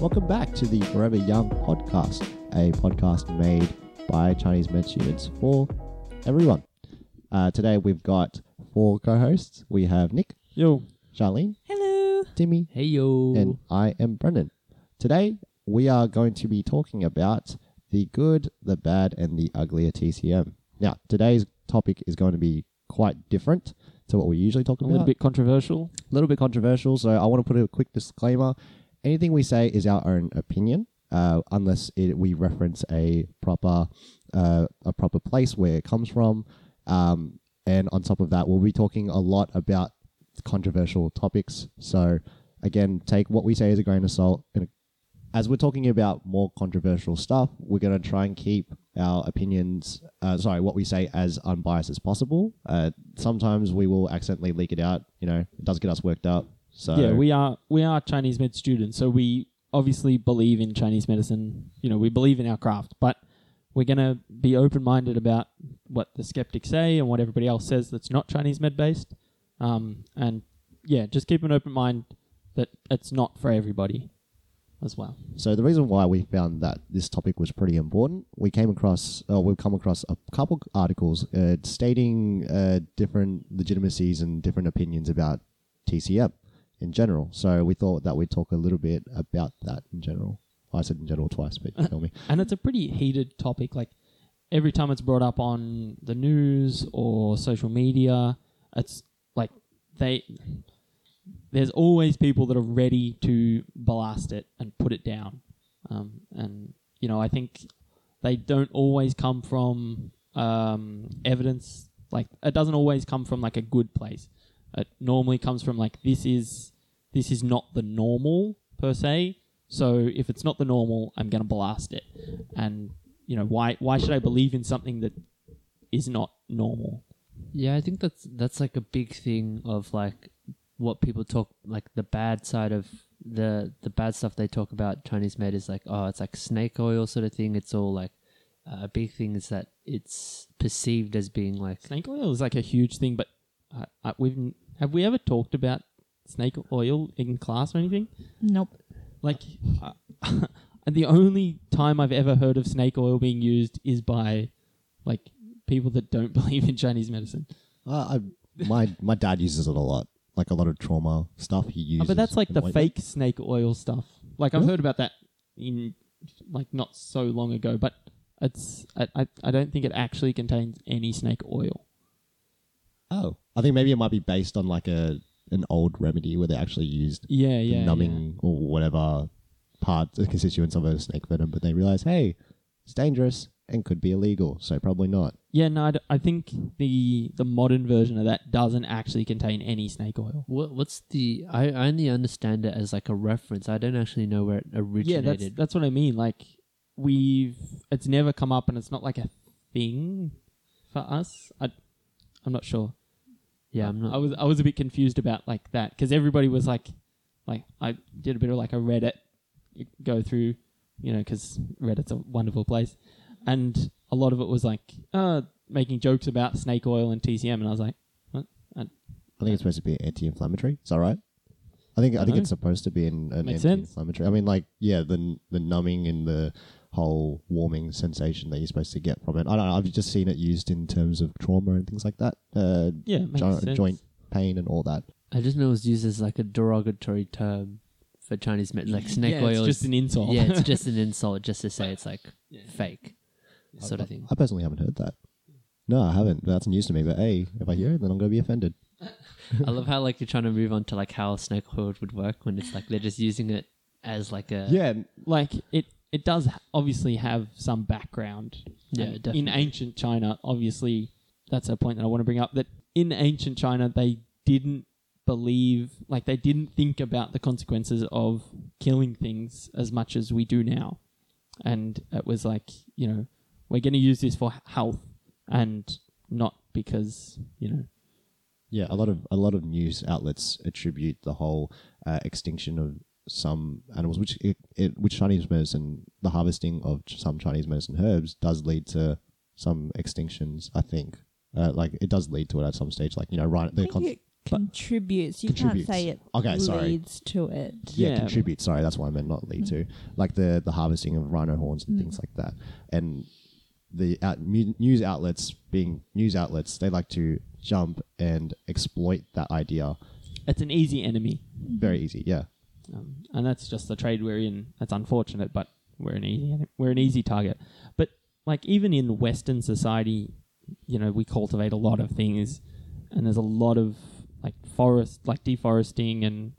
Welcome back to the Forever Young podcast, a podcast made by Chinese med students for everyone. Uh, today we've got four co-hosts. We have Nick, Yo. Charlene, Hello. Timmy, Hey yo. and I am Brendan. Today we are going to be talking about the good, the bad, and the ugly at TCM. Now, today's topic is going to be quite different to what we usually talk about. a about. little bit controversial. a little bit controversial, so I want to put a quick disclaimer. Anything we say is our own opinion, uh, unless it, we reference a proper uh, a proper place where it comes from. Um, and on top of that, we'll be talking a lot about controversial topics. So again, take what we say as a grain of salt. And as we're talking about more controversial stuff, we're going to try and keep our opinions, uh, sorry, what we say as unbiased as possible. Uh, sometimes we will accidentally leak it out. You know, it does get us worked up. So Yeah, we are we are Chinese med students, so we obviously believe in Chinese medicine. You know, we believe in our craft, but we're gonna be open minded about what the skeptics say and what everybody else says that's not Chinese med based. Um, and yeah, just keep an open mind that it's not for everybody as well. So the reason why we found that this topic was pretty important, we came across, uh, we've come across a couple articles uh, stating uh, different legitimacies and different opinions about TCM in general. So we thought that we'd talk a little bit about that in general. I said in general twice, but you feel me. and it's a pretty heated topic. Like every time it's brought up on the news or social media, it's like they there's always people that are ready to blast it and put it down. Um, and you know, I think they don't always come from um, evidence. Like it doesn't always come from like a good place. It normally comes from like this is this is not the normal per se. So if it's not the normal, I'm going to blast it. And you know, why why should I believe in something that is not normal? Yeah, I think that's that's like a big thing of like what people talk like the bad side of the the bad stuff they talk about Chinese made is like oh it's like snake oil sort of thing. It's all like uh, a big thing is that it's perceived as being like Snake oil is like a huge thing, but uh, uh, we've have we ever talked about snake oil in class or anything? Nope. Like, uh, the only time I've ever heard of snake oil being used is by like people that don't believe in Chinese medicine. Uh, I, my my dad uses it a lot, like a lot of trauma stuff. He Oh, uses, but that's like the ointment. fake snake oil stuff. Like I've Really? heard about that in like not so long ago, but it's I, I I don't think it actually contains any snake oil. Oh, I think maybe it might be based on like a an old remedy where they actually used Yeah, the yeah, numbing or whatever part, the constituents of a snake venom, but they realize, hey, it's dangerous and could be illegal, so probably not. yeah. Yeah, no, I, d- I think the the modern version of that doesn't actually contain any snake oil. what what's the I, I only understand it as like a reference. I don't actually know where it originated. Yeah, originated. that's that's what I mean. Like we've it's never come up, and it's not like a thing for us. I I'm not sure. yeah, I'm not. I was I was a bit confused about like that because everybody was like, like I did a bit of like a Reddit go through, you know, because Reddit's a wonderful place, and a lot of it was like uh making jokes about snake oil and TCM, and I was like, what? I, I think it's supposed to be anti-inflammatory. Is that right? I think I, I think know. it's supposed to be an, an Makes anti-inflammatory. I mean, like yeah, the the numbing and the whole warming sensation that you're supposed to get from it. I don't know. I've just seen it used in terms of trauma and things like that. Uh, yeah, makes jo- sense. joint pain and all that. I just know it was used as like a derogatory term for Chinese med, like snake yeah, oil. It's just an insult. yeah, it's just an insult just to say it's like Yeah. fake sort I, of thing. I personally haven't heard that. No, I haven't. That's news to me. But hey, if I hear it, then I'm going to be offended. I love how like you're trying to move on to like how snake oil would work when it's like they're just using it as like a yeah, like it it does ha- obviously have some background. Yeah, And definitely. In ancient China, obviously, that's a point that I want to bring up. That in ancient China, they didn't believe, like they didn't think about the consequences of killing things as much as we do now, and it was like you know we're going to use this for health and not because you know Yeah, a lot of a lot of news outlets attribute the whole uh, extinction of some animals, which it, it, which Chinese medicine, the harvesting of some Chinese medicine herbs does lead to some extinctions. I think, uh, like it does lead to it at some stage. Like you know, right? The I con- it contributes. You Contributes. can't say it Okay, sorry. leads to it. yeah, Yeah. contribute. Sorry, that's what I meant, not lead to. Like the the harvesting of rhino horns and things like that. And the out, news outlets, being news outlets, they like to jump and exploit that idea. It's an easy enemy, Very easy, yeah. Um, and that's just the trade we're in. That's unfortunate, but we're an easy we're an easy target. But like even in Western society, you know, we cultivate a lot of things, and there's a lot of like forest, like deforesting, and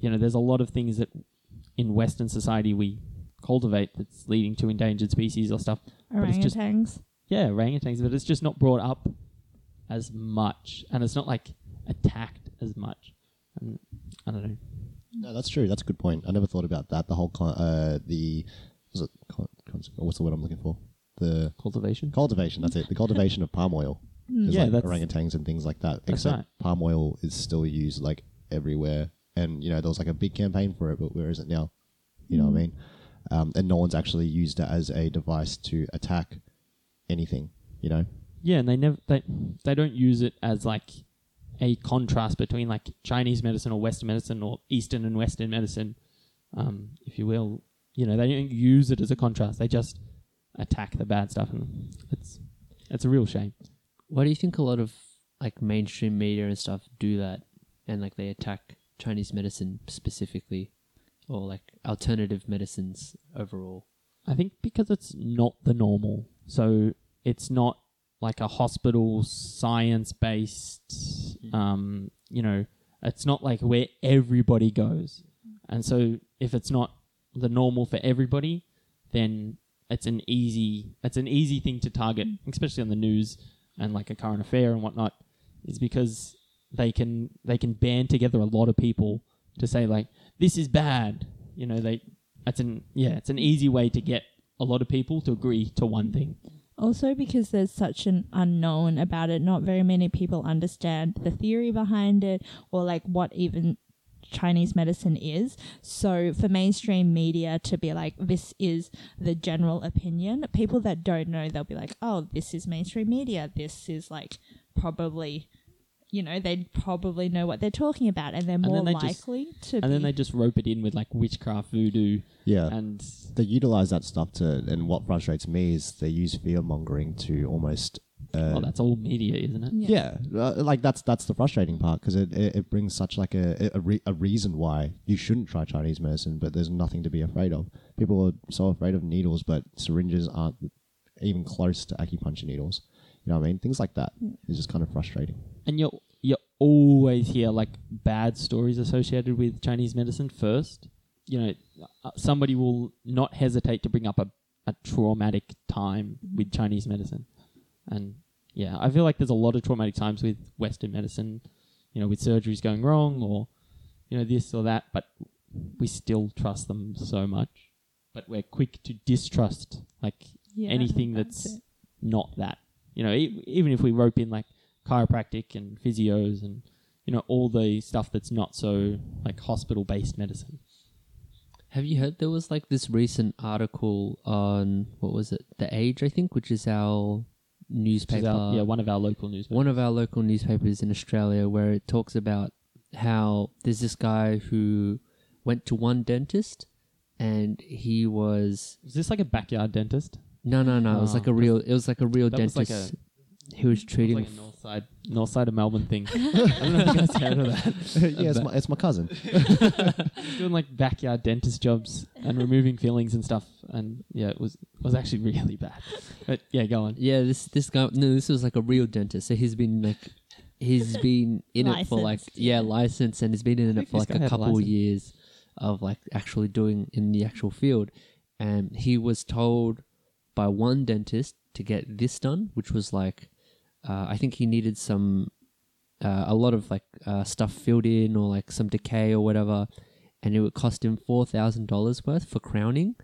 you know, there's a lot of things that in Western society we cultivate that's leading to endangered species or stuff. But it's just- Orangutans. Yeah, orangutans, but it's just not brought up as much, and it's not like attacked as much. And I don't know. No, that's true. That's a good point. I never thought about that. The whole con- uh, the was it con- con- what's the word I'm looking for? The Cultivation. cultivation. That's it. The cultivation of palm oil. There's Yeah, like that's- orangutans and things like that. That's Except right. palm oil is still used like everywhere, and you know there was like a big campaign for it, but where is it now? You know what I mean? Um, and no one's actually used it as a device to attack anything. You know? Yeah, and they never they they don't use it as like a contrast between like Chinese medicine or Western medicine or Eastern and Western medicine, um, if you will. You know, they don't use it as a contrast. They just attack the bad stuff, and it's it's a real shame. Why do you think a lot of like mainstream media and stuff do that, and like they attack Chinese medicine specifically, or like alternative medicines overall? I think because it's not the normal. So it's not like a hospital science based, um, you know, it's not like where everybody goes. And so if it's not the normal for everybody, then it's an easy it's an easy thing to target, especially on the news and like a current affair and whatnot, is because they can they can band together a lot of people to say like this is bad. You know, they it's an yeah, it's an easy way to get a lot of people to agree to one thing. Also, because there's such an unknown about it, not very many people understand the theory behind it or like what even Chinese medicine is. So, for mainstream media to be like, this is the general opinion, people that don't know, they'll be like, oh, this is mainstream media. This is like probably, you know, they'd probably know what they're talking about and they're then more they just- likely to And be. then they just rope it in with like witchcraft voodoo Yeah. and they utilize that stuff to, and what frustrates me is they use fear mongering to almost. Uh, well that's all media, isn't it? yeah, uh, like that's that's the frustrating part because it, it it brings such like a a, re- a reason why you shouldn't try Chinese medicine, but there's nothing to be afraid of. People are so afraid of needles, but syringes aren't even close to acupuncture needles. You know what I mean? Things like that is just kind of frustrating. And you you always hear like bad stories associated with Chinese medicine first. You know, uh, somebody will not hesitate to bring up a, a traumatic time with Chinese medicine. And yeah, I feel like there's a lot of traumatic times with Western medicine, you know, with surgeries going wrong or, you know, this or that, but we still trust them so much. But we're quick to distrust like Yeah, anything that's that's it. not that. You know, e- even if we rope in like chiropractic and physios and you know all the stuff that's not so like hospital based medicine. Have you heard there was like this recent article on what was it? The Age, I think, which is our Which is newspaper. our- yeah, one of our local news. one of our local newspapers in Australia where it talks about how there's this guy who went to one dentist and he was Is this like a backyard dentist? No no no it was Oh, like a real it was like a real that was like dentist who was It treating was like a north side, north side of Melbourne thing. I don't know if you guys heard of that. yeah, it's my, it's my cousin. Doing like backyard dentist jobs and removing fillings and stuff, and yeah, it was it was actually really bad. But yeah, go on. yeah this this guy no this was like a real dentist so he's been like he's been in it for like Licensed, yeah yeah. licensed and he's been in it think for this like guy a had a couple license. years of like actually doing in the actual field and he was told by one dentist to get this done which was like uh, i think he needed some uh, a lot of like uh, stuff filled in or like some decay or whatever. And it would cost him $4000 worth for crowning.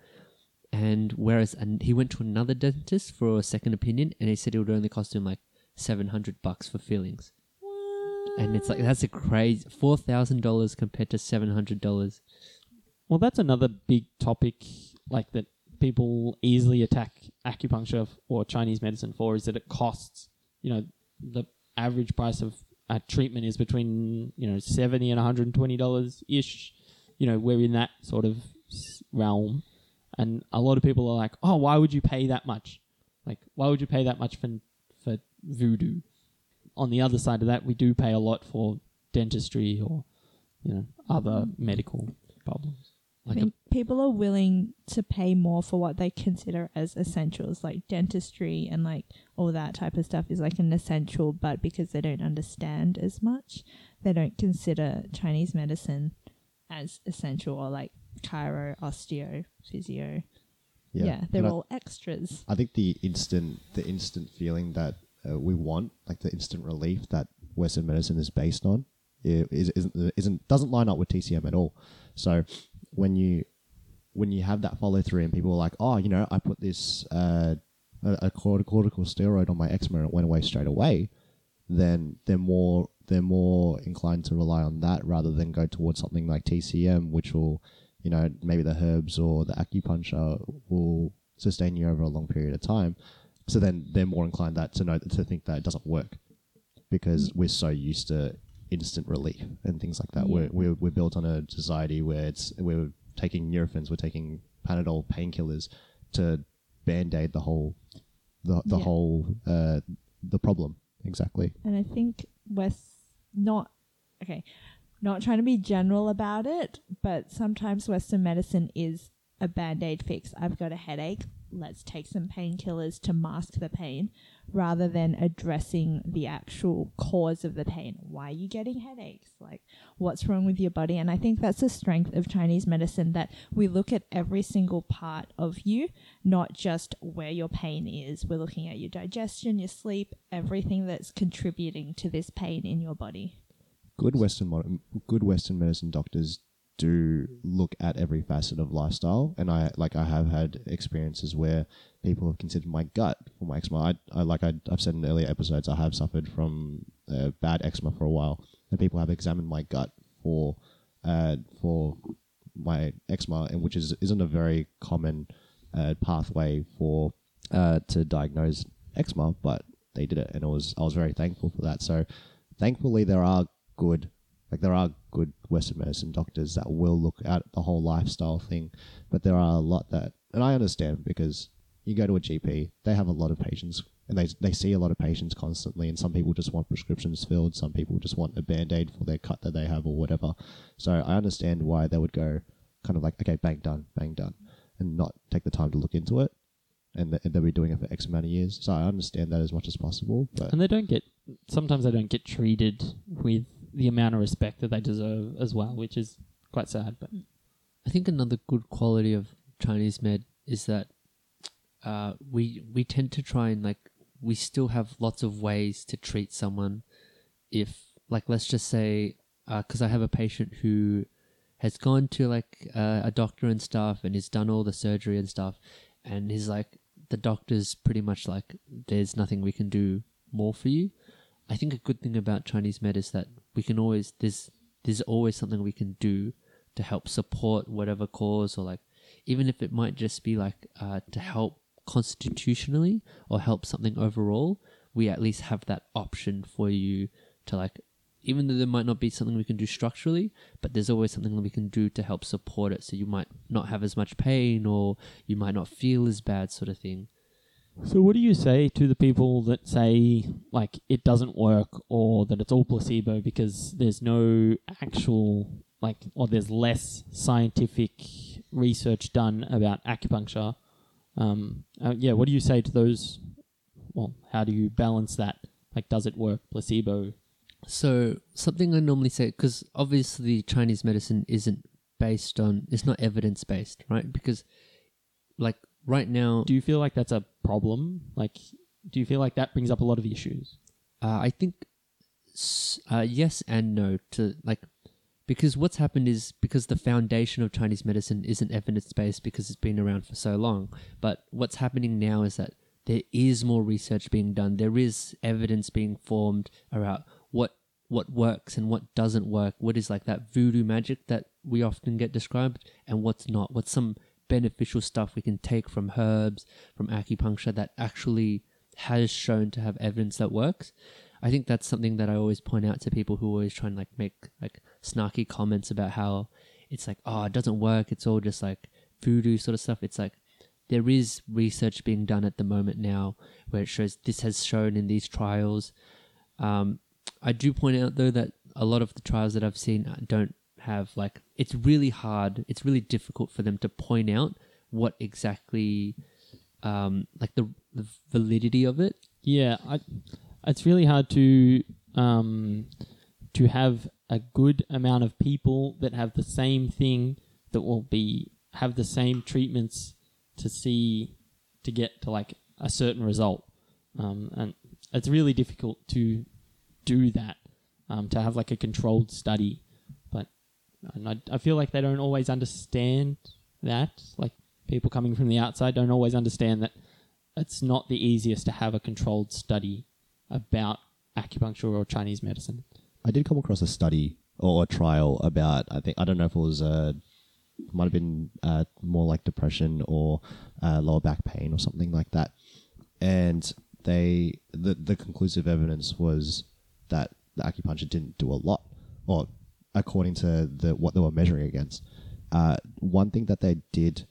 And whereas and he went to another dentist for a second opinion and he said it would only cost him like 700 bucks for fillings. And it's like that's a crazy four thousand dollars compared to seven hundred dollars. Well, that's another big topic, like that people easily attack acupuncture or Chinese medicine for, is that it costs. You know, the average price of a treatment is between you know seventy and one hundred and twenty dollars ish. You know, we're in that sort of realm, and a lot of people are like, "Oh, why would you pay that much? Like, why would you pay that much for for voodoo?" On the other side of that, we do pay a lot for dentistry or you know other medical problems. I Like a, people are willing to pay more for what they consider as essentials, like dentistry and like all that type of stuff is like an essential, but because they don't understand as much, they don't consider Chinese medicine as essential or like chiro, osteo, physio. Yeah, they're And I- all extras. I think the instant the instant feeling that uh, we want, like the instant relief that Western medicine is based on, i- is isn't isn't doesn't line up with TCM at all. So when you when you have that follow through and people are like, oh, you know, I put this uh, a, a corti- corticosteroid on my eczema and it went away straight away, then they're more they're more inclined to rely on that rather than go towards something like TCM, which will, you know, maybe the herbs or the acupuncture will sustain you over a long period of time. So then they're more inclined that to know to think that it doesn't work because we're so used to instant relief and things like that. We're, we're we're built on a society where it's we're taking Nurofens, we're taking Panadol painkillers to band aid the whole the the Yeah. whole uh, the problem exactly. And I think West not okay, not trying to be general about it, but sometimes Western medicine is a band aid fix. I've got a headache. Let's take some painkillers to mask the pain rather than addressing the actual cause of the pain. Why are you getting headaches? Like, what's wrong with your body? And I think that's the strength of Chinese medicine that we look at every single part of you, not just where your pain is. We're looking at your digestion, your sleep, everything that's contributing to this pain in your body. Good Western good Western medicine doctors do look at every facet of lifestyle, and I like I have had experiences where people have considered my gut for my eczema. I, I like I, I've said in earlier episodes, I have suffered from uh, bad eczema for a while, and people have examined my gut for uh, for my eczema, and which is isn't a very common uh, pathway for uh, to diagnose eczema, but they did it, and it was I was very thankful for that. So, thankfully, there are good like there are good Western medicine doctors that will look at the whole lifestyle thing, but there are a lot that, and I understand because you go to a GP, they have a lot of patients, and they they see a lot of patients constantly, and some people just want prescriptions filled, some people just want a band aid for their cut that they have or whatever. So I understand why they would go kind of like okay, bang done, bang done, and not take the time to look into it, and th- they'll be doing it for X amount of years. So I understand that as much as possible, but and they don't get sometimes they don't get treated with the amount of respect that they deserve as well, which is quite sad. But I think another good quality of Chinese med is that uh, we we tend to try and like we still have lots of ways to treat someone. If like let's just say because I have a patient who has gone to like uh, a doctor and stuff and he's done all the surgery and stuff, and he's like the doctor's pretty much like there's nothing we can do more for you. I think a good thing about Chinese med is that we can always there's there's always something we can do to help support whatever cause or like even if it might just be like uh, to help constitutionally or help something overall we at least have that option for you to like even though there might not be something we can do structurally but there's always something that we can do to help support it. So you might not have as much pain or you might not feel as bad sort of thing So, what do you say to the people that say like it doesn't work or that it's all placebo because there's no actual like or there's less scientific research done about acupuncture? Um, uh, yeah, what do you say to those? Well, how do you balance that? Like, does it work placebo? So something I normally say because obviously Chinese medicine isn't based on it's not evidence based, right? Because like right now, Do you feel like that's a problem? Like, do you feel like that brings up a lot of issues? uh, I think s- uh, yes and no to like because what's happened is because the foundation of Chinese medicine isn't evidence based because it's been around for so long. But what's happening now is that there is more research being done. There is evidence being formed about what what works and what doesn't work. What is like that voodoo magic that we often get described, and what's not. What's some beneficial stuff we can take from herbs, from acupuncture that actually has shown to have evidence that works. I think that's something that I always point out to people who always try and like make like snarky comments about how it's like, oh, it doesn't work. It's all just like voodoo sort of stuff. It's like there is research being done at the moment now where it shows this has shown in these trials. Um, I do point out though that a lot of the trials that I've seen don't have like it's really hard. It's really difficult for them to point out what exactly um, like the, the validity of it. Yeah, I, it's really hard to um, to have a good amount of people that have the same thing that will be have the same treatments to see to get to like a certain result, um, and it's really difficult to do that um, to have like a controlled study. And I, I feel like they don't always understand that. Like people coming from the outside don't always understand that it's not the easiest to have a controlled study about acupuncture or Chinese medicine. I did come across a study or a trial about I think I don't know if it was uh might have been uh, more like depression or uh, lower back pain or something like that, and they the the conclusive evidence was that the acupuncture didn't do a lot, or according to the what they were measuring against. Uh, one thing that they did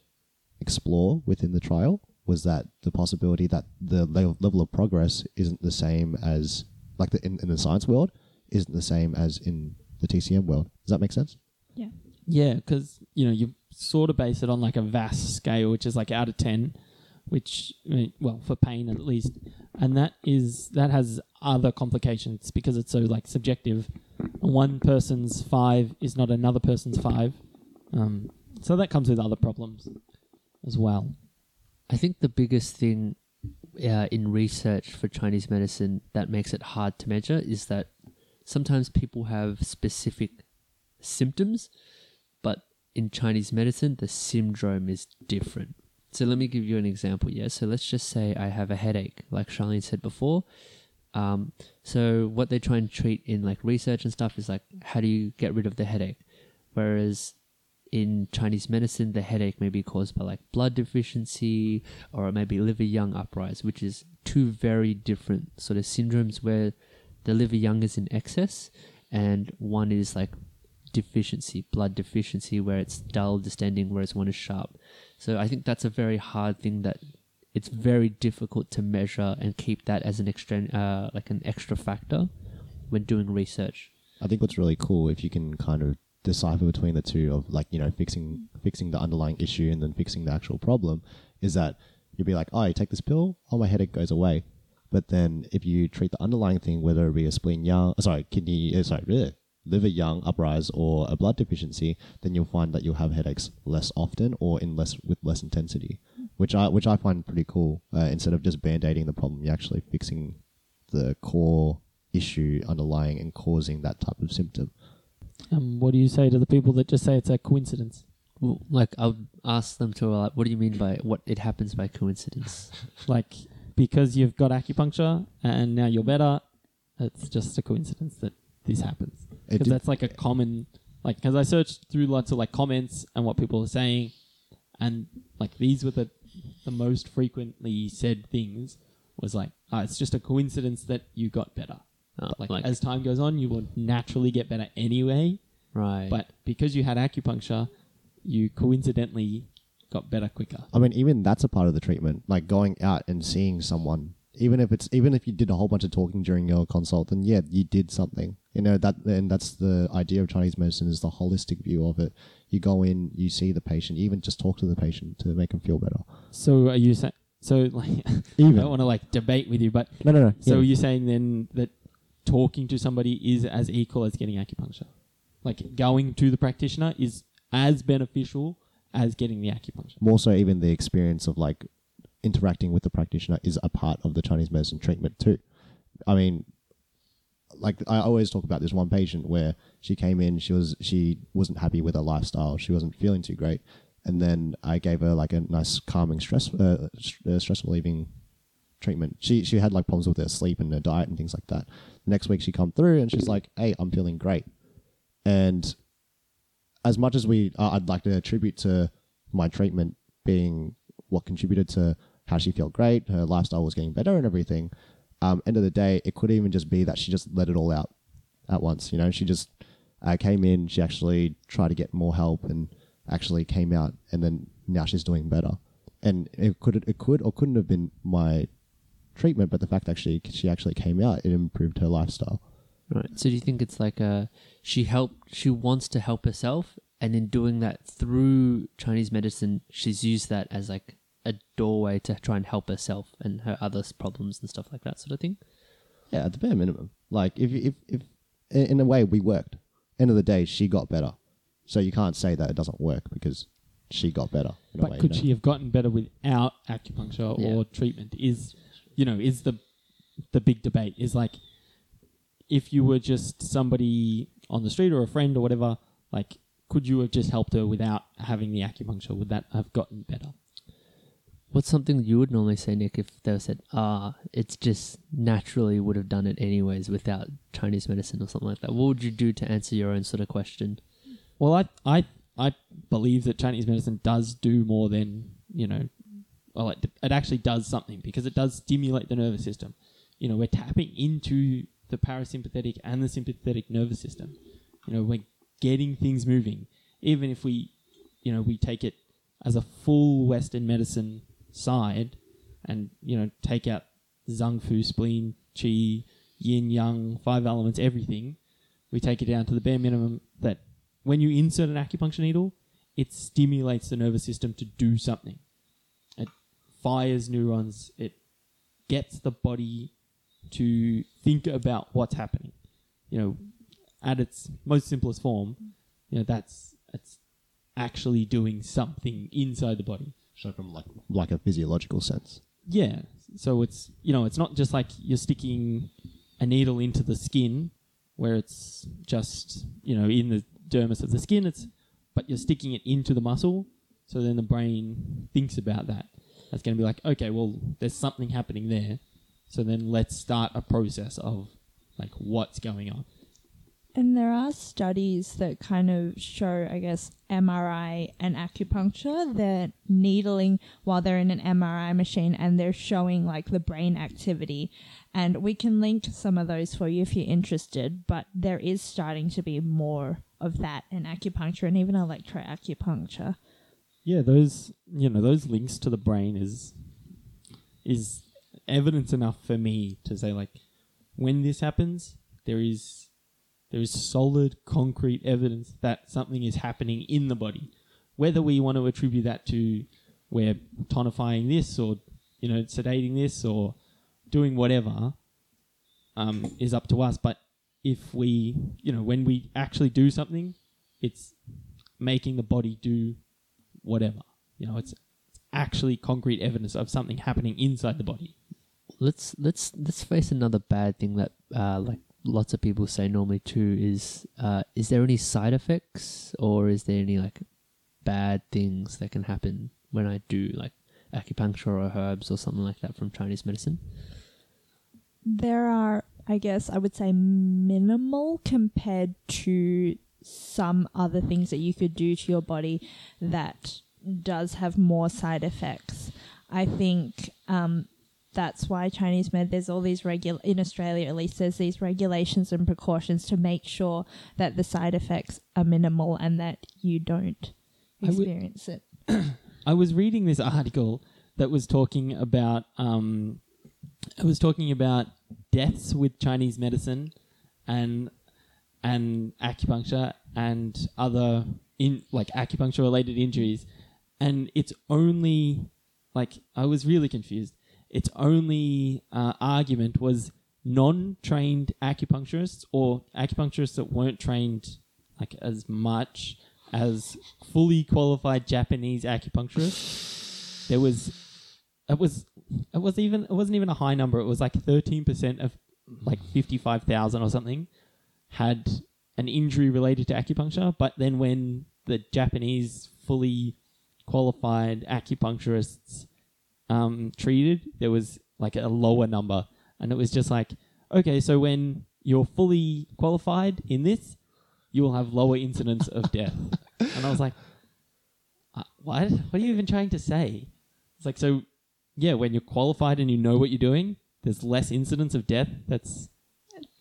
explore within the trial was that the possibility that the level, level of progress isn't the same as like the in, in the science world isn't the same as in the TCM world. Does that make sense? Yeah. Yeah, because you know you sort of base it on like a VAS scale, which is like out of ten, which I mean, well for pain at least, and that is that has other complications because it's so like subjective. One person's five is not another person's five, um, so that comes with other problems as well. I think the biggest thing uh, in research for Chinese medicine that makes it hard to measure is that sometimes people have specific symptoms, but in Chinese medicine, the syndrome is different. So let me give you an example. Yeah. So let's just say I have a headache, like Charlene said before. Um, so what they try and treat in like research and stuff is like, how do you get rid of the headache? Whereas in Chinese medicine, the headache may be caused by like blood deficiency or it may be liver yang uprise, which is two very different sort of syndromes where the liver yang is in excess and one is like deficiency, blood deficiency, where it's dull, distending, whereas one is sharp. So I think that's a very hard thing that it's very difficult to measure and keep that as an extra, uh, like an extra factor when doing research. I think what's really cool if you can kind of decipher between the two of like you know fixing fixing the underlying issue and then fixing the actual problem is that you'll be like oh you take this pill oh my headache goes away but then if you treat the underlying thing whether it be a spleen yang sorry kidney uh, sorry liver yang uprise or a blood deficiency then you'll find that you'll have headaches less often or in less with less intensity which I which I find pretty cool uh, instead of just band-aiding the problem you're actually fixing the core issue underlying and causing that type of symptom Um, what do you say to the people that just say it's a coincidence? Well, like I'll ask them to like, what do you mean by what it happens by coincidence? Like because you've got acupuncture and now you're better, it's just a coincidence that this happens. Because that's like a common like because I searched through lots of like comments and what people are saying, and like these were the the most frequently said things was like, oh, it's just a coincidence that you got better. Uh, Like, like as time goes on, you will naturally get better anyway. right, But because you had acupuncture, you coincidentally got better quicker. I mean, even that's a part of the treatment. Like going out and seeing someone, even if it's even if you did a whole bunch of talking during your consult, then yeah, you did something. You know that, and that's the idea of Chinese medicine is the holistic view of it. You go in, you see the patient, you even just talk to the patient to make them feel better. So are you saying? So like, I don't want to like debate with you, but no, no, no. so yeah. you're saying then that talking to somebody is as equal as getting acupuncture, like going to the practitioner is as beneficial as getting the acupuncture. more so even the experience of like interacting with the practitioner is a part of the Chinese medicine treatment too. I mean, like I always talk about this one patient where she came in, she was she wasn't happy with her lifestyle, she wasn't feeling too great, and then I gave her like a nice calming stress uh, uh, stress relieving treatment. She she had like problems with her sleep and her diet and things like that. The next week she come through and she's like, "Hey, I'm feeling great," and as much as we uh, I'd like to attribute to my treatment being what contributed to how she felt great, her lifestyle was getting better and everything. um, end of the day, it could even just be that she just let it all out at once. You know, she just uh, came in, she actually tried to get more help, and actually came out, and then now she's doing better. And it could it could or couldn't have been my treatment, but the fact actually she actually came out, it improved her lifestyle. Right. So do you think it's like a she helped she wants to help herself and in doing that through Chinese medicine she's used that as like a doorway to try and help herself and her other problems and stuff like that sort of thing. Yeah, at the bare minimum. Like if if if in in a way we worked. End of the day, she got better. So you can't say that it doesn't work because she got better. In a But way, could you know? she have gotten better without acupuncture Yeah. or treatment? Is you know is the the big debate is like if you were just somebody on the street or a friend or whatever, like could you have just helped her without having the acupuncture? Would that have gotten better? What's something you would normally say, Nick, if they said, ah, it's just naturally would have done it anyways without Chinese medicine or something like that? What would you do to answer your own sort of question? Well, I I I believe that Chinese medicine does do more than you know. Well, it, it actually does something because it does stimulate the nervous system. You know, we're tapping into the parasympathetic and the sympathetic nervous system. You know, we're getting things moving. Even if we, you know, we take it as a full Western medicine side, and you know, take out zhang fu, spleen, qi, yin, yang, five elements, everything. We take it down to the bare minimum that when you insert an acupuncture needle, it stimulates the nervous system to do something. It fires neurons. It gets the body to think about what's happening. You know, at its most simplest form, you know that's it's actually doing something inside the body. So from like like a physiological sense. Yeah. So it's you know it's not just like you're sticking a needle into the skin where it's just you know in the dermis of the skin. It's but you're sticking it into the muscle. So then the brain thinks about that. That's going to be like okay, well there's something happening there. So then let's start a process of like what's going on. And there are studies that kind of show, I guess, MRI and acupuncture. They're needling while they're in an MRI machine and they're showing like the brain activity. And we can link some of those for you if you're interested, but there is starting to be more of that in acupuncture and even electroacupuncture. Yeah, those you know those links to the brain is is evidence enough for me to say like when this happens, there is there is solid concrete evidence that something is happening in the body. Whether we want to attribute that to we're tonifying this or you know sedating this or doing whatever um, is up to us. But if we you know when we actually do something, it's making the body do whatever. You know, it's actually concrete evidence of something happening inside the body. Let's let's let's face another bad thing that uh, like lots of people say normally too is uh, is there any side effects or is there any like bad things that can happen when I do like acupuncture or herbs or something like that from Chinese medicine? There are, I guess, I would say minimal compared to some other things that you could do to your body that does have more side effects. I think um, that's why Chinese med there's all these regul in Australia at least there's these regulations and precautions to make sure that the side effects are minimal and that you don't I would- experience it. I was reading this article that was talking about um, it was talking about deaths with Chinese medicine and and acupuncture and other in like acupuncture related injuries and it's only like I was really confused. Its only uh, argument was non-trained acupuncturists or acupuncturists that weren't trained like as much as fully qualified Japanese acupuncturists. There was it was it was even it wasn't even a high number. It was like thirteen percent of like fifty five thousand or something had an injury related to acupuncture. But then when the Japanese fully qualified acupuncturists um, treated, there was like a lower number, and it was just like, okay, so when you're fully qualified in this, you will have lower incidence of death. and I was like, uh, what? What are you even trying to say? It's like, so, yeah, when you're qualified and you know what you're doing, there's less incidence of death. That's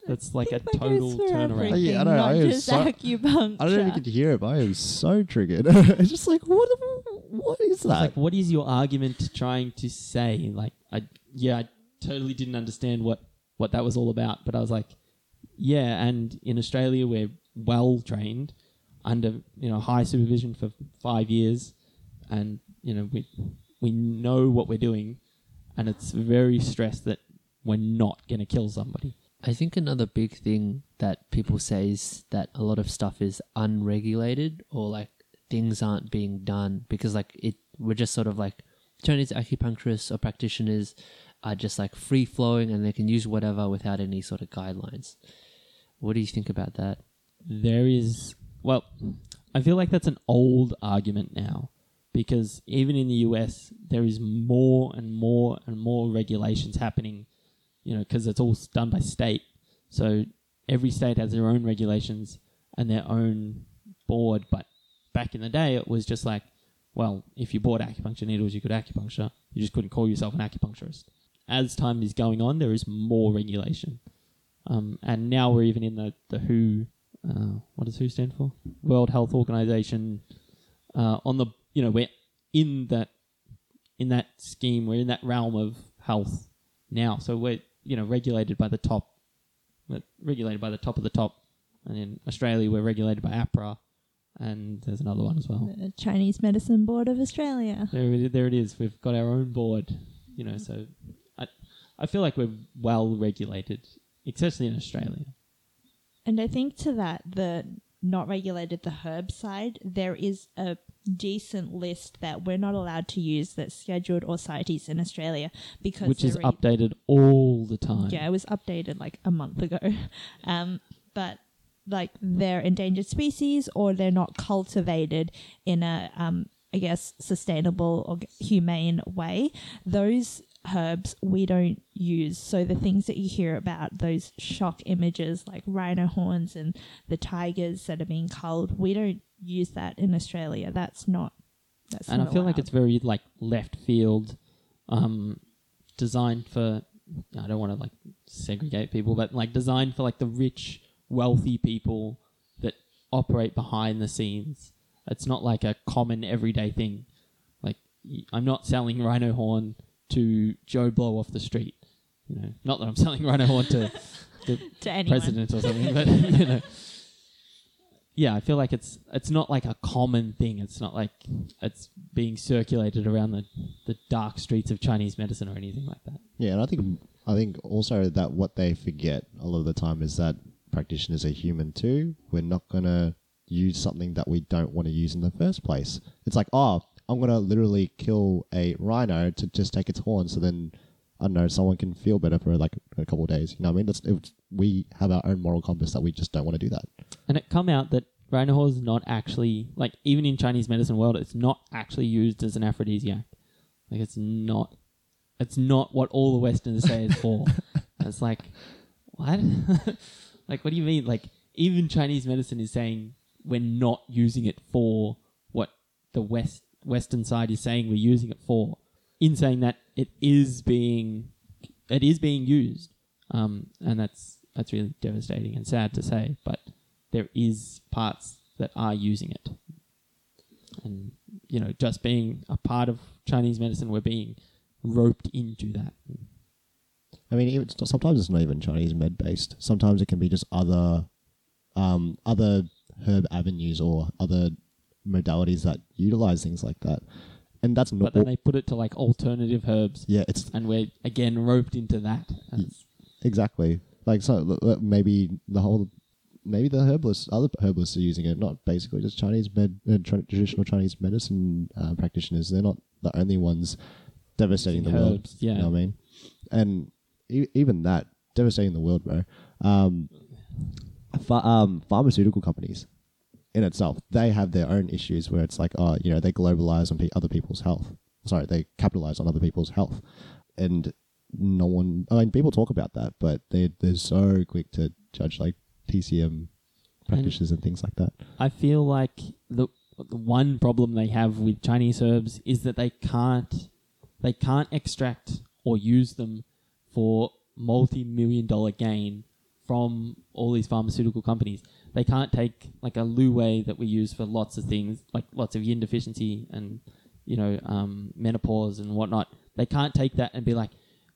that's like a total turnaround. everything, Yeah, I know, Not I am just so- acupuncture. I don't know if you could hear it, but I am so triggered. it's just like, what? What is that? like, what is your argument trying to say? Like, I yeah, I totally didn't understand what what that was all about. But I was like, yeah, and in Australia we're well trained under you know high supervision for five years, and you know we we know what we're doing, and it's very stressed that we're not going to kill somebody. I think another big thing that people say is that a lot of stuff is unregulated or like things aren't being done because like it we're just sort of like Chinese acupuncturists or practitioners are just like free flowing and they can use whatever without any sort of guidelines. What do you think about that? there is well i feel like that's an old argument now because even in the us there is more and more and more regulations happening you know because it's all done by state so every state has their own regulations and their own board but back in the day it was just like well if you bought acupuncture needles you could acupuncture you just couldn't call yourself an acupuncturist as time is going on there is more regulation um, and now we're even in the, the who uh, what does WHO stand for? World Health Organization. Uh, on the you know we're in that in that scheme. We're in that realm of health now. So we're you know regulated by the top, regulated by the top of the top. And in Australia, we're regulated by AHPRA, and there's another one as well. The Chinese Medicine Board of Australia. There, it, there it is. We've got our own board. You know, so I I feel like we're well regulated, especially in Australia. And I think to that, the not regulated the herb side, there is a decent list that we're not allowed to use that's scheduled or CITES in Australia because which is re- updated all the time. Yeah, it was updated like a month ago. Um, but like they're endangered species or they're not cultivated in a um, I guess sustainable or humane way. Those herbs we don't use. So the things that you hear about those shock images like rhino horns and the tigers that are being culled, we don't use that in Australia. That's not that's and I not feel like it's very like left field, um, designed for. I don't want to like segregate people, but like designed for like the rich, wealthy people that operate behind the scenes. It's not like a common everyday thing. Like y- I'm not selling rhino horn to Joe Blow off the street. You know, not that I'm selling rhino horn to the to anyone. president or something, but you know. Yeah, I feel like it's it's not like a common thing. It's not like it's being circulated around the, the dark streets of Chinese medicine or anything like that. Yeah, and I think I think also that what they forget a lot of the time is that practitioners are human too. We're not gonna use something that we don't want to use in the first place. It's like, oh, I'm gonna literally kill a rhino to just take its horn, so then I don't know someone can feel better for like a couple of days. You know what I mean? That's it's, we have our own moral compass that we just don't want to do that. And it come out that rhino horn is not actually like even in Chinese medicine world, it's not actually used as an aphrodisiac. Like it's not it's not what all the Westerners say it's for. It's like what? like what do you mean? Like even Chinese medicine is saying we're not using it for what the West Western side is saying we're using it for. In saying that it is being it is being used. Um, and that's that's really devastating and sad to say, but there is parts that are using it. And you know, just being a part of Chinese medicine, we're being roped into that. I mean, even, sometimes it's not even Chinese med based. Sometimes it can be just other, um, other herb avenues or other modalities that utilize things like that, and that's not. But then they put it to like alternative herbs, yeah, it's and we're again roped into that. Exactly like so. Maybe the whole, maybe the herbalists, other herbalists are using it. Not basically just Chinese med, uh, traditional Chinese medicine uh, practitioners. They're not the only ones devastating the world. herbs, yeah. You know what I mean? And even that devastating the world, bro. Um, ph- um, pharmaceutical companies in itself, they have their own issues where it's like, oh, you know, they globalize on pe- other people's health. Sorry, they capitalize on other people's health, and no one. I mean, people talk about that, but they they're so quick to judge like TCM practitioners and things like that. I feel like the, the one problem they have with Chinese herbs is that they can't they can't extract or use them for multi-million dollar gain from all these pharmaceutical companies. They can't take like a Liu Wei that we use for lots of things, like lots of yin deficiency and you know um, menopause and whatnot. They can't take that and be like,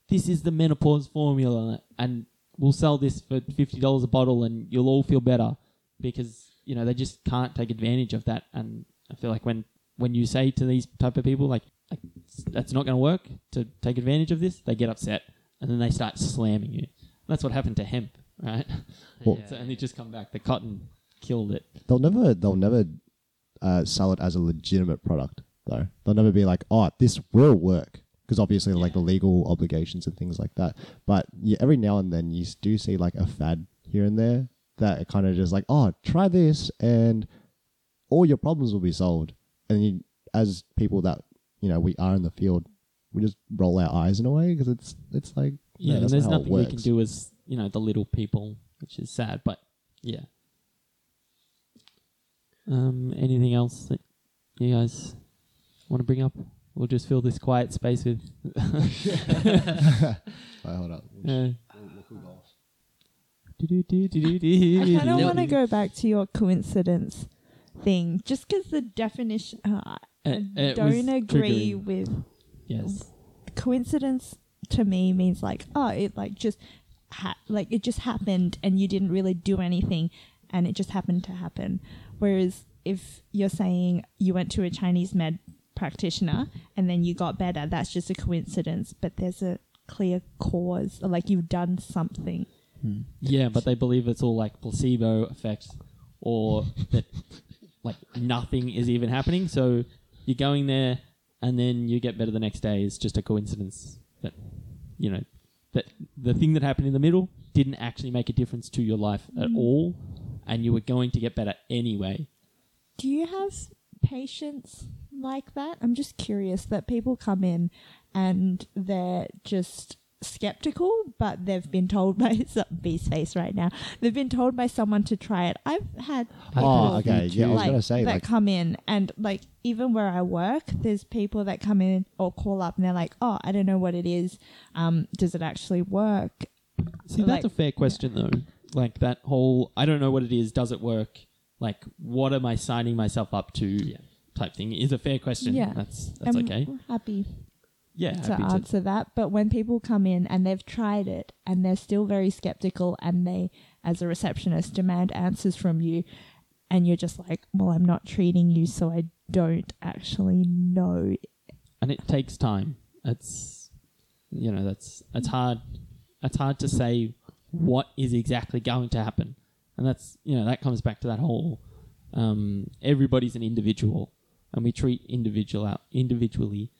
"This is the menopause formula," and we'll sell this for fifty dollars a bottle, and you'll all feel better because you know they just can't take advantage of that. And I feel like when when you say to these type of people like, like that's not going to work to take advantage of this, they get upset and then they start slamming you. That's what happened to hemp, right? Well- so, and it just come back. The cotton killed it. They'll never they'll never uh, sell it as a legitimate product though. They'll never be like, oh, this will work because obviously like the legal obligations and things like that. But yeah, every now and then you do see like a fad here and there that kind of just like, oh, try this and all your problems will be solved. And you, as people that you know we are in the field, we just roll our eyes in a way because it's it's like Yeah, no, and there's not nothing we can do as you know the little people, which is sad. But yeah. Um, anything else that you guys want to bring up? We'll just fill this quiet space with. Wait, hold up. Uh, I kind of want to go back to your coincidence thing, just because the definition. Uh, I It- it don't agree triggering. with Yes. coincidence. To me, means like oh, it like just ha- like it just happened, and you didn't really do anything, and it just happened to happen. Whereas if you're saying you went to a Chinese med practitioner and then you got better, that's just a coincidence. But there's a clear cause, or like you've done something. Hmm. Yeah, but they believe it's all like placebo effect, or that like nothing is even happening. So you're going there, and then you get better the next day. Is just a coincidence that you know that the thing that happened in the middle didn't actually make a difference to your life at mm. all, and you were going to get better anyway. Do you have patients like that? I'm just curious that people come in and they're just skeptical, but they've been told by some B's face right now. They've been told by someone to try it. I've had people Oh, okay. Yeah, I was like, gonna say that like come in and like even where I work, there's people that come in or call up and they're like, "Oh, I don't know what it is. Um, does it actually work?" See, Like- that's a fair question though. Like that whole I don't know what it is, does it work? Like what am I signing myself up to type thing is a fair question. Yeah. That's that's I'm okay. happy Yeah, to happy to answer that. But when people come in and they've tried it and they're still very skeptical and they, as a receptionist, demand answers from you, and you're just like, well, I'm not treating you, so I don't actually know. and it takes time. It's you know that's it's hard. It's hard to say what is exactly going to happen, and that's you know that comes back to that whole um, everybody's an individual, and we treat individual out individually.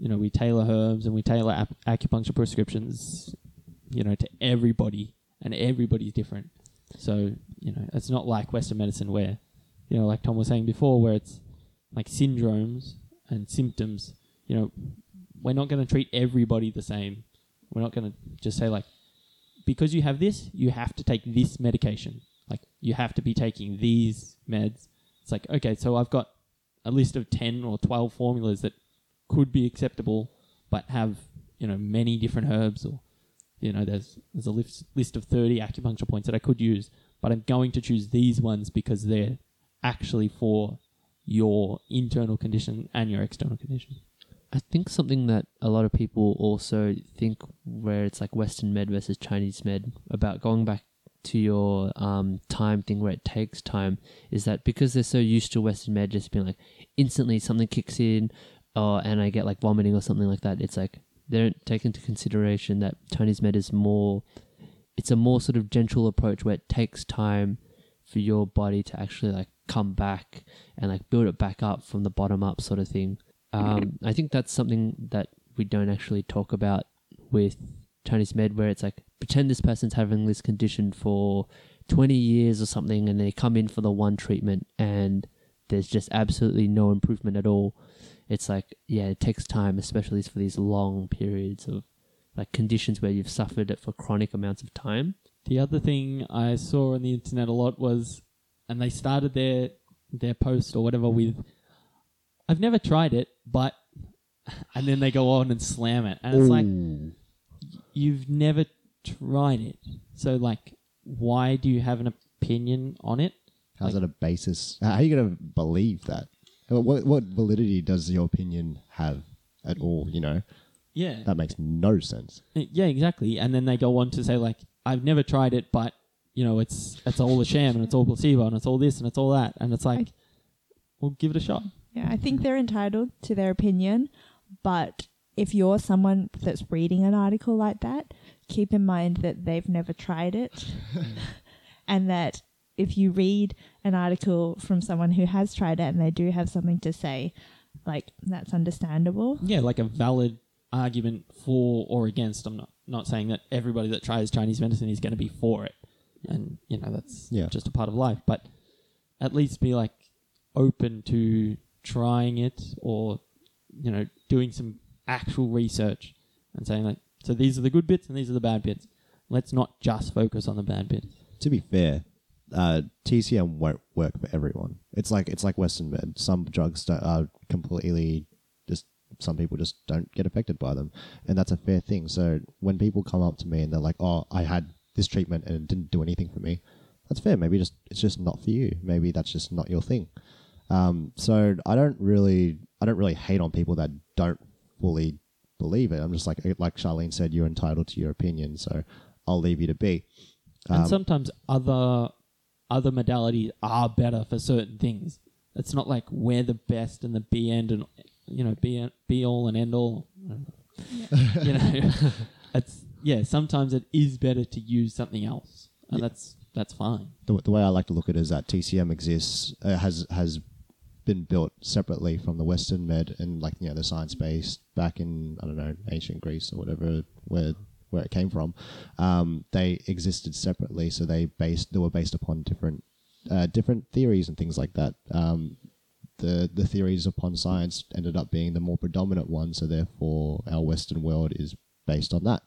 You know, we tailor herbs and we tailor ap- acupuncture prescriptions. You know, to everybody, and everybody's different. So you know, it's not like Western medicine where, you know, like Tom was saying before, where it's like syndromes and symptoms. You know, we're not going to treat everybody the same. We're not going to just say like, because you have this, you have to take this medication. Like you have to be taking these meds. It's like okay, so I've got a list of ten or twelve formulas that could be acceptable, but have you know many different herbs or you know there's there's a list list of thirty acupuncture points that I could use, but I'm going to choose these ones because they're actually for your internal condition and your external condition. I think something that a lot of people also think where it's like Western med versus Chinese med about going back to your um, time thing where it takes time is that because they're so used to Western med just being like instantly something kicks in or and I get like vomiting or something like that. It's like they don't take into consideration that Chinese med is more it's a more sort of gentle approach where it takes time for your body to actually like come back and like build it back up from the bottom up sort of thing. Um, I think that's something that we don't actually talk about with Chinese med, where it's like pretend this person's having this condition for 20 years or something, and they come in for the one treatment, and there's just absolutely no improvement at all. It's like, yeah, it takes time, especially for these long periods of like conditions where you've suffered it for chronic amounts of time. The other thing I saw on the internet a lot was, and they started their their post or whatever with, "I've never tried it, but," and then they go on and slam it, and it's like you've never tried it. So like, why do you have an opinion on it? How's Like- that a basis? How are you going to believe that? What what validity does your opinion have at all? You know Yeah. that makes no sense. Yeah, exactly. And then they go on to say like, I've never tried it, but you know, it's it's all a sham and it's all placebo and it's all this and it's all that, and it's like, well, give it a shot. Yeah, I think they're entitled to their opinion, but if you're someone that's reading an article like that, keep in mind that they've never tried it and that if you read an article from someone who has tried it and they do have something to say, like that's understandable. Yeah, like a valid argument for or against. I'm not not saying that everybody that tries Chinese medicine is going to be for it, and you know that's Yeah. just a part of life. But at least be like open to trying it or you know doing some actual research and saying like, so these are the good bits and these are the bad bits. Let's not just focus on the bad bits. To be fair, uh, TCM won't work for everyone. It's like it's like Western med. Some drugs are completely just. Some people just don't get affected by them, and that's a fair thing. So when people come up to me and they're like, "Oh, I had this treatment and it didn't do anything for me," that's fair. Maybe just it's just not for you. Maybe that's just not your thing. Um, so I don't really, I don't really hate on people that don't fully believe it. I'm just like, like Charlene said, you're entitled to your opinion. So I'll leave you to be. and Um, sometimes other other modalities are better for certain things. It's not like we're the best and the be end and you know be be all and end all. you know, it's yeah. Sometimes it is better to use something else, and Yeah. that's that's fine. the, the way I like to look at it is that TCM exists uh, has has been built separately from the Western med and like you know the science base back in I don't know ancient Greece or whatever where where it came from. Um, they existed separately, so they based they were based upon different uh, different theories and things like that. Um, the the theories upon science ended up being the more predominant one, so therefore our Western world is based on that.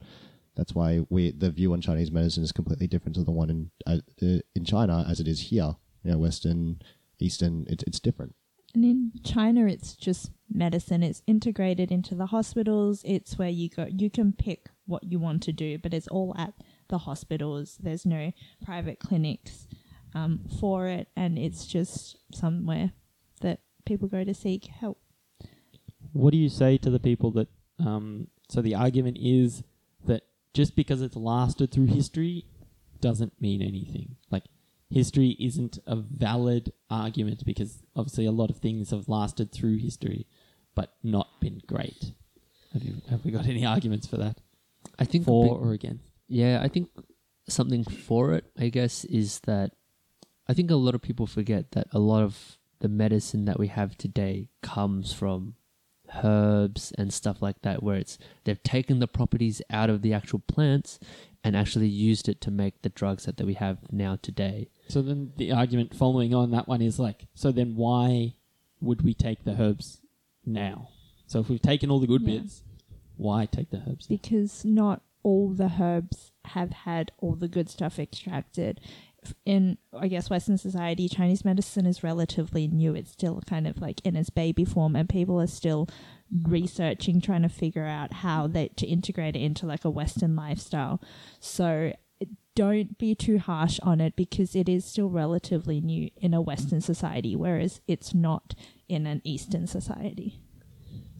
That's why we the view on Chinese medicine is completely different to the one in uh, uh, in China as it is here. You know, Western, Eastern, it's it's different. And in China, it's just medicine. It's integrated into the hospitals. It's where you go. You can pick what you want to do, but it's all at the hospitals. There's no private clinics um, for it, and it's just somewhere that people go to seek help. What do you say to the people that? Um, so the argument is that just because it's lasted through history doesn't mean anything. Like history isn't a valid argument because obviously a lot of things have lasted through history, but not been great. Have you have we got any arguments for that? I think For big- or against? Yeah, I think something for it, I guess, is that I think a lot of people forget that a lot of the medicine that we have today comes from herbs and stuff like that, where it's they've taken the properties out of the actual plants and actually used it to make the drugs that, that we have now today. So then the argument following on that one is like, so then why would we take the herbs now? So if we've taken all the good Yeah. bits, why take the herbs? now? because not all the herbs have had all the good stuff extracted. In, I guess, Western society, Chinese medicine is relatively new. It's still kind of like in its baby form, and people are still researching, trying to figure out how they to integrate it into like a Western lifestyle. So don't be too harsh on it because it is still relatively new in a Western society, whereas it's not in an Eastern society.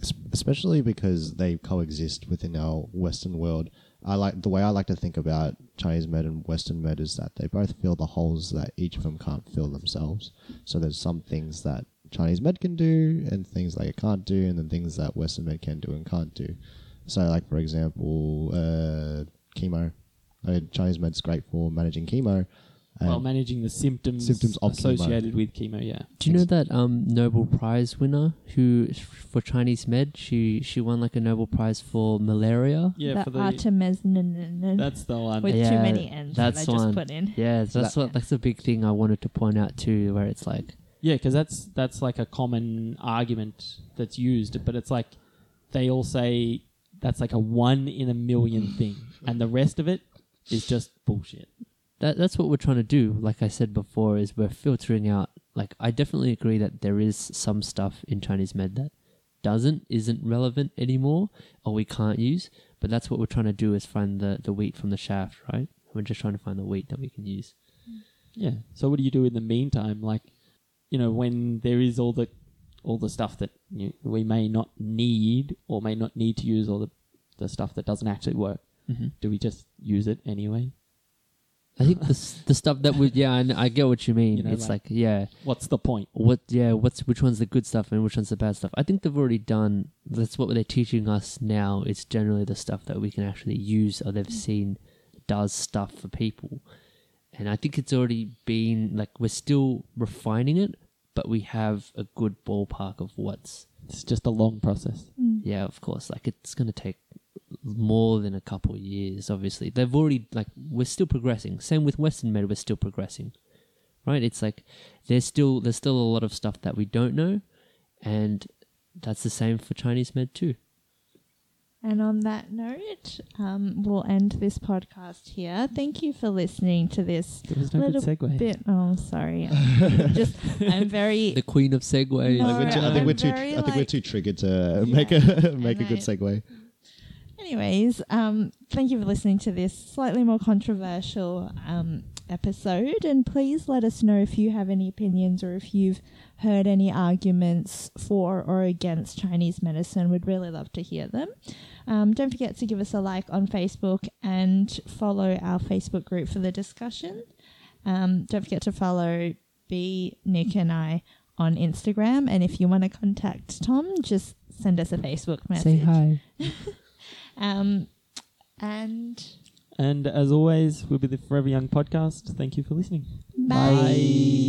Es- especially because they coexist within our Western world. I like the way I like to think about Chinese med and Western med is that they both fill the holes that each of them can't fill themselves. So there's some things that Chinese med can do and things that it can't do, and then things that Western med can do and can't do. So, like for example, uh, chemo. Uh, Chinese med's great for managing chemo. And- Well, managing the symptoms, Symptoms of chemo. associated with chemo, yeah. Do you know that um, Nobel Prize winner who for Chinese med? She she won like a Nobel Prize for malaria. Yeah, the for the Artemisinin- that's the one. with Yeah, too many ends that that's I just one. put in. Yeah, that's that- what that's a big thing I wanted to point out too, where it's like Yeah, because that's that's like a common argument that's used, but it's like they all say that's like a one in a million thing, and the rest of it is just bullshit. That that's what we're trying to do. Like I said before, is we're filtering out. Like I definitely agree that there is some stuff in Chinese med that doesn't isn't relevant anymore or we can't use. But that's what we're trying to do is find the the wheat from the shaft, right? We're just trying to find the wheat that we can use. Yeah. So what do you do in the meantime? Like, you know, when there is all the all the stuff that you, we may not need or may not need to use, or the the stuff that doesn't actually work, Mm-hmm. do we just use it anyway? I think the the stuff that we yeah, and I get what you mean. You know, it's like- like yeah, What's the point? what yeah what's which one's the good stuff and which one's the bad stuff i think they've already done that's what they're teaching us now it's generally the stuff that we can actually use or they've seen does stuff for people and i think it's already been like we're still refining it but we have a good ballpark of what's It's just a long process. Mm. yeah of course like it's going to take more than a couple of years obviously they've already like we're still progressing same with western med we're still progressing right it's like there's still there's still a lot of stuff that we don't know and that's the same for chinese med too And on that note, um, we'll end this podcast here. Thank you for listening to this There was no good little segue. bit. Oh, sorry. Just I'm very the queen of segues No, I think we're too, I think I'm we're too, very, I think we're too triggered to Yeah. make a make a good I- segue. Anyways, um, thank you for listening to this slightly more controversial um, episode. And please let us know if you have any opinions or if you've heard any arguments for or against Chinese medicine. We'd really love to hear them. Um, don't forget to give us a like on Facebook and follow our Facebook group for the discussion. Um, don't forget to follow B, Nick, and I on Instagram. And if you want to contact Tom, just send us a Facebook message. say hi Um, and And as always, we'll be the Forever Young podcast. Thank you for listening. bye.